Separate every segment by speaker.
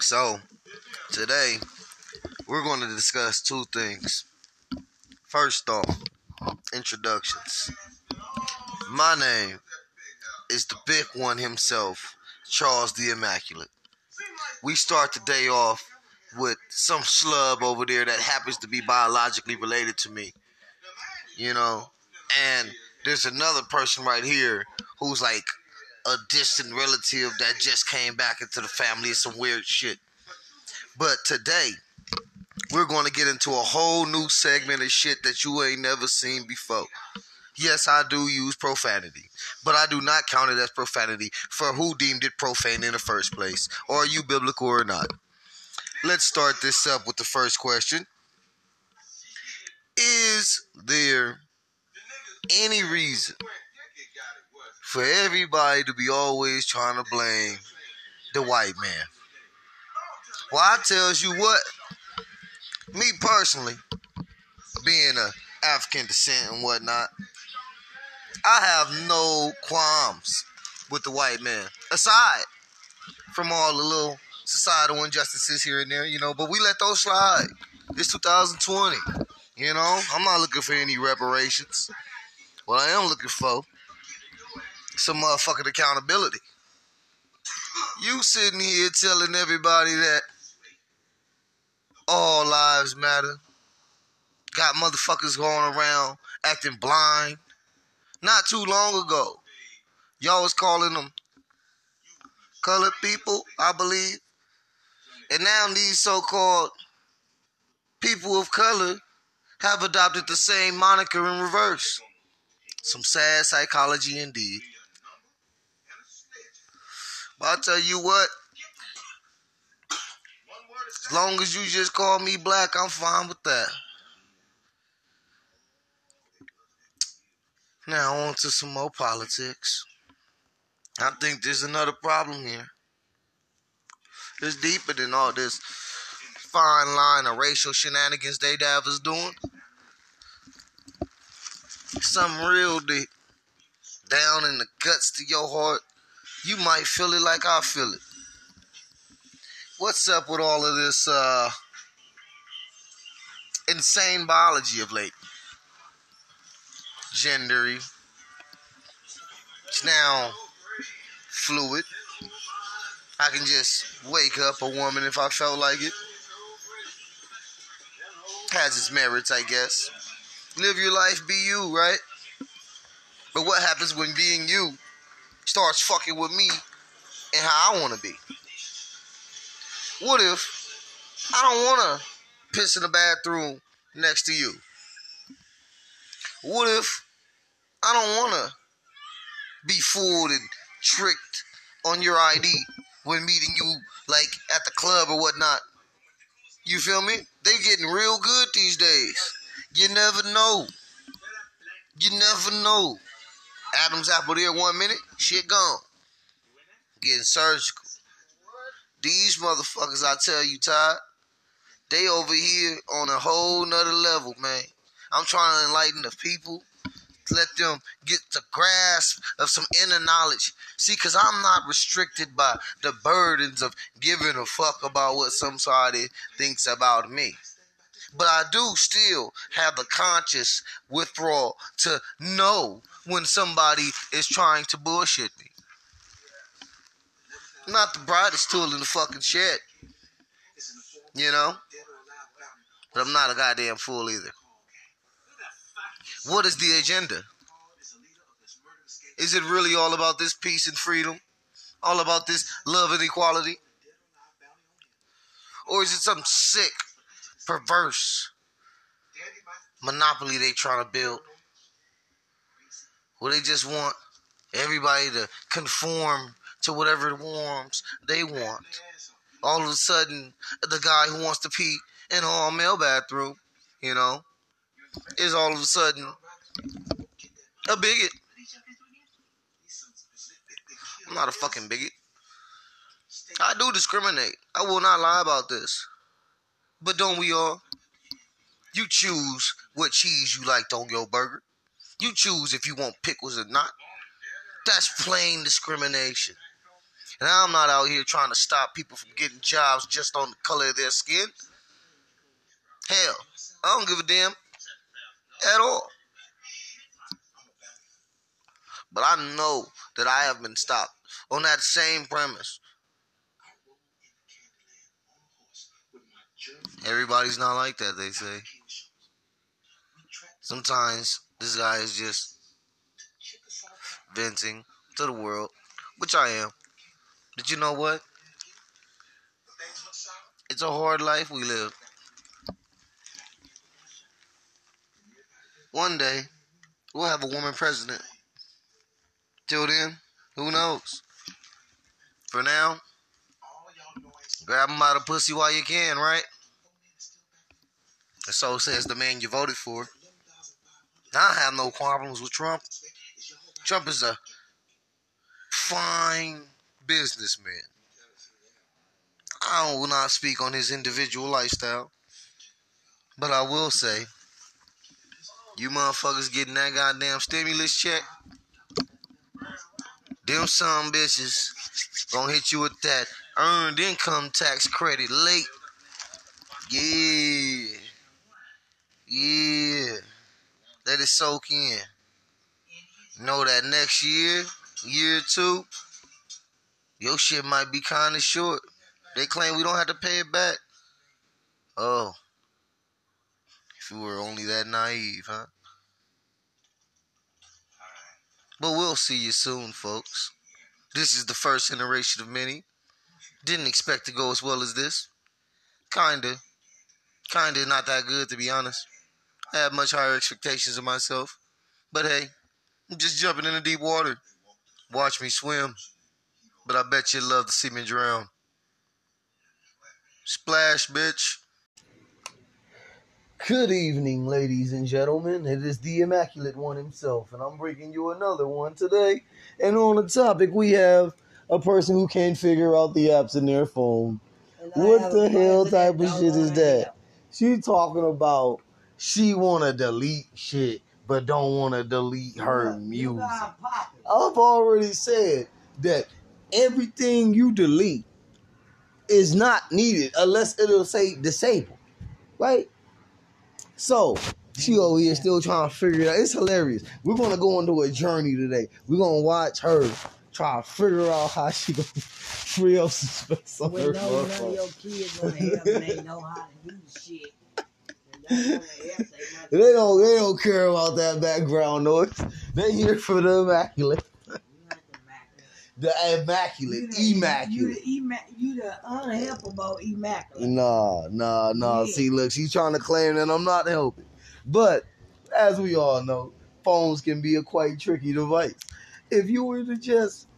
Speaker 1: So, today we're going to discuss two things. First off, introductions. My name is the big one himself, Charles the Immaculate. We start the day off with some schlub over there that happens to be biologically related to me. You know, and there's another person right here who's like a distant relative that just came back into the family. It's some weird shit. But today, we're going to get into a whole new segment of shit that you ain't never seen before. Yes, I do use profanity, but I do not count it as profanity for who deemed it profane in the first place. Are you biblical or not? Let's start this up with the first question Is there any reason for everybody to be always trying to blame the white man? Well, I tells you what, me personally, being a African descent and whatnot, I have no qualms with the white man. Aside from all the little societal injustices here and there, you know, but we let those slide. It's 2020. You know, I'm not looking for any reparations. What I am looking for some motherfucking accountability. You sitting here telling everybody that all lives matter. Got motherfuckers going around acting blind. Not too long ago, y'all was calling them colored people, I believe. And now these so-called people of color have adopted the same moniker in reverse. Some sad psychology indeed. But I'll tell you what, as long as you just call me black, I'm fine with that. Now on to some more politics. I think there's another problem here. It's deeper than all this fine line of racial shenanigans they is doing. Something real deep. Down in the guts to your heart. You might feel it like I feel it. What's up with all of this uh, insane biology of late? Gendery. It's now fluid. I can just wake up a woman if I felt like it. Has its merits, I guess. Live your life, be you, right? But what happens when being you starts fucking with me and how I want to be? What if I don't want to piss in the bathroom next to you? What if I don't want to be fooled and tricked on your ID when meeting you like at the club or whatnot. You feel me? They getting real good these days. You never know. You never know. Adam's apple there one minute, shit gone. Getting surgical. These motherfuckers, I tell you, Todd, they over here on a whole nother level, man. I'm trying to enlighten the people let them get the grasp of some inner knowledge. See, because I'm not restricted by the burdens of giving a fuck about what somebody thinks about me. But I do still have the conscious withdrawal to know when somebody is trying to bullshit me. not the brightest tool in the fucking shed. You know? But I'm not a goddamn fool either. What is the agenda? Is it really all about this peace and freedom? All about this love and equality? Or is it some sick, perverse monopoly they trying to build? Where they just want everybody to conform to whatever norms they want. All of a sudden, the guy who wants to pee in an all male bathroom, you know, is all of a sudden a bigot. I'm not a fucking bigot. I do discriminate. I will not lie about this. But don't we all? You choose what cheese you like on your burger. You choose if you want pickles or not. That's plain discrimination.
Speaker 2: And I'm not out here trying to stop people from getting jobs just on the color of their skin. Hell, I don't give a damn at all. But I know that I have been stopped on that same premise. Everybody's not like that, they say. Sometimes this guy is just venting to the world, which I am. But you know what? It's a hard life we live. One day, we'll have a woman president. Till then, who knows? For now, grab them by the pussy while you can, right? So says the man you voted for. I have no problems with Trump. Trump is a fine businessman. I will not speak on his individual lifestyle, but I will say, you motherfuckers getting that goddamn stimulus check, them some bitches gonna hit you with that earned income tax credit late. Yeah. Yeah. Let it soak in. Know that next year, year two, your shit might be kind of short. They claim we don't have to pay it back. Oh. If we were only that naive, huh? But we'll see you soon, folks. This is the first iteration of many. Didn't expect to go as well as this. Kinda. Kinda not that good, to be honest. I have much higher expectations of myself. But hey, I'm just jumping into deep water. Watch me swim. But I bet you'd love to see me drown. Splash, bitch.
Speaker 1: Good evening, ladies and gentlemen. It is the Immaculate One himself, and I'm bringing you another one today. And on the topic, we have a person who can't figure out the apps in their phone. What the hell type of shit is that? She talking about she wanna delete shit, but don't wanna delete her music. I've already said that everything you delete is not needed unless it'll say disabled, right? So she over here still trying to figure it out. It's hilarious. We're gonna go into a journey today. We're gonna watch her try to figure out how she gonna free up some space on
Speaker 3: We
Speaker 1: her
Speaker 3: know none of your kids gonna help and they know how to do shit. They wanna help, they must-
Speaker 1: They don't they don't care about that background noise. They here for the immaculate.
Speaker 3: The Mac.
Speaker 1: Immaculate.
Speaker 3: You the-
Speaker 1: Immaculate.
Speaker 3: You the, you the unhelpable immaculate.
Speaker 1: Nah, nah, nah.
Speaker 3: Yeah.
Speaker 1: See, look, she's trying to claim that I'm not helping. But as we all know, phones can be a quite tricky device. If you were to just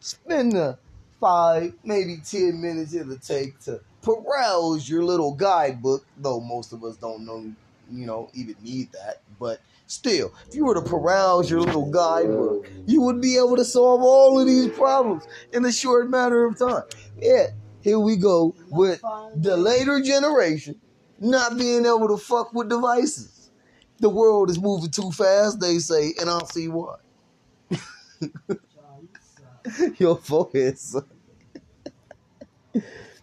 Speaker 1: spend the five, maybe ten minutes it'll take to peruse your little guidebook, though most of us don't know, you know, even need that. But still, if you were to peruse your little guidebook, you would be able to solve all of these problems in a short matter of time. Yeah, here we go with the later generation not being able to fuck with devices. The world is moving too fast, they say, and I'll see why. Your forehead.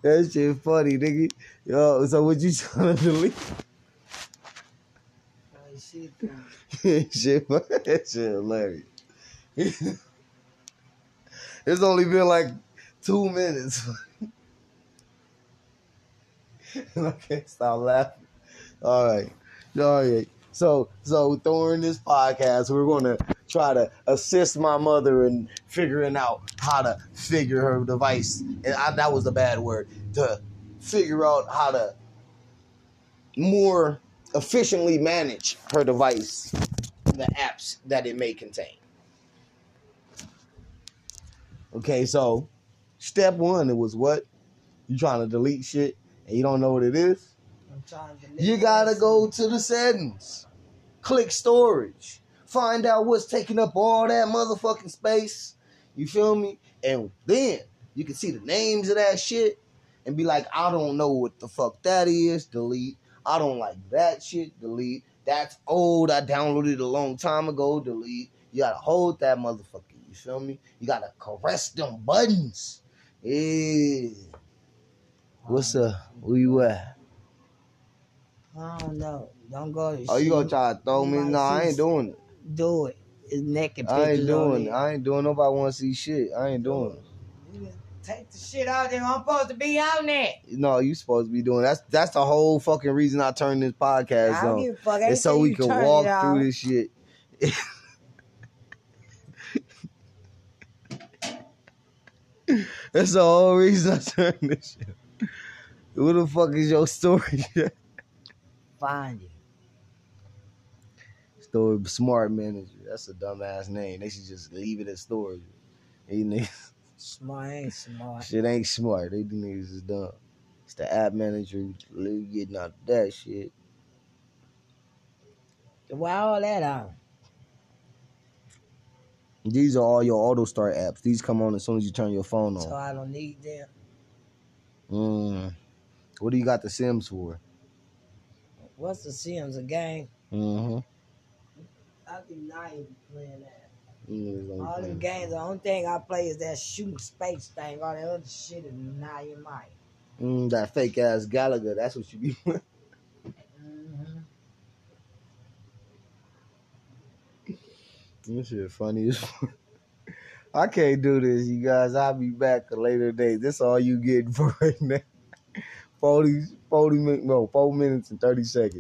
Speaker 1: That shit funny, nigga. Yo, so what you trying to delete?
Speaker 3: Shit,
Speaker 1: shit, that shit hilarious. it's only been like two minutes. and I can't stop laughing. All right. All right. So so during this podcast, we're gonna try to assist my mother in figuring out how to figure her device. And I, that was a bad word. To figure out how to more efficiently manage her device, the apps that it may contain. Okay, so step one, it was what? You trying to delete shit and you don't know what it is?
Speaker 3: I'm trying to
Speaker 1: You gotta go to the settings, click storage, find out what's taking up all that motherfucking space. You feel me? And then you can see the names of that shit and be like, I don't know what the fuck that is, delete. I don't like that shit, delete. That's old. I downloaded it a long time ago, delete. You gotta hold that motherfucker. You feel me? You gotta caress them buttons. Yeah. What's up? Where you at?
Speaker 3: I don't know. Don't go to
Speaker 1: Oh, you gonna try to throw me? Nah, I ain't doing it.
Speaker 3: Do it. It's naked
Speaker 1: I ain't
Speaker 3: pictures
Speaker 1: doing. I ain't doing nobody wanna see shit. I ain't doing it.
Speaker 3: Take the shit out there. I'm supposed to be on there.
Speaker 1: No, you supposed to be doing that's that's the whole fucking reason I turned this podcast
Speaker 3: I don't
Speaker 1: on.
Speaker 3: give a fuck.
Speaker 1: It's so we can walk through this shit. That's the whole reason I turned this shit. What the fuck is your story?
Speaker 3: Find it.
Speaker 1: Story smart manager. That's a dumbass name. They should just leave it as storage. These niggas,
Speaker 3: Smart ain't smart.
Speaker 1: shit ain't smart. They niggas is dumb. It's the app manager getting out of that shit.
Speaker 3: Why all that on?
Speaker 1: These are all your auto start apps. These come on as soon as you turn your phone on. So.
Speaker 3: I don't need them.
Speaker 1: Mm. What do you got the Sims for?
Speaker 3: What's the Sims? A game?
Speaker 1: Mm-hmm.
Speaker 3: I do not even playing that.
Speaker 1: Mm,
Speaker 3: All them games, the only thing I play is that shooting space thing. All that other shit is not in my.
Speaker 1: Mm, that fake ass Galaga. That's what you be.
Speaker 3: Mm-hmm.
Speaker 1: This shit funny as fuck. I can't do this, you guys. I'll be back a later date. This all you get for right now. 40, 40 minutes, no, 4 minutes and 30 seconds.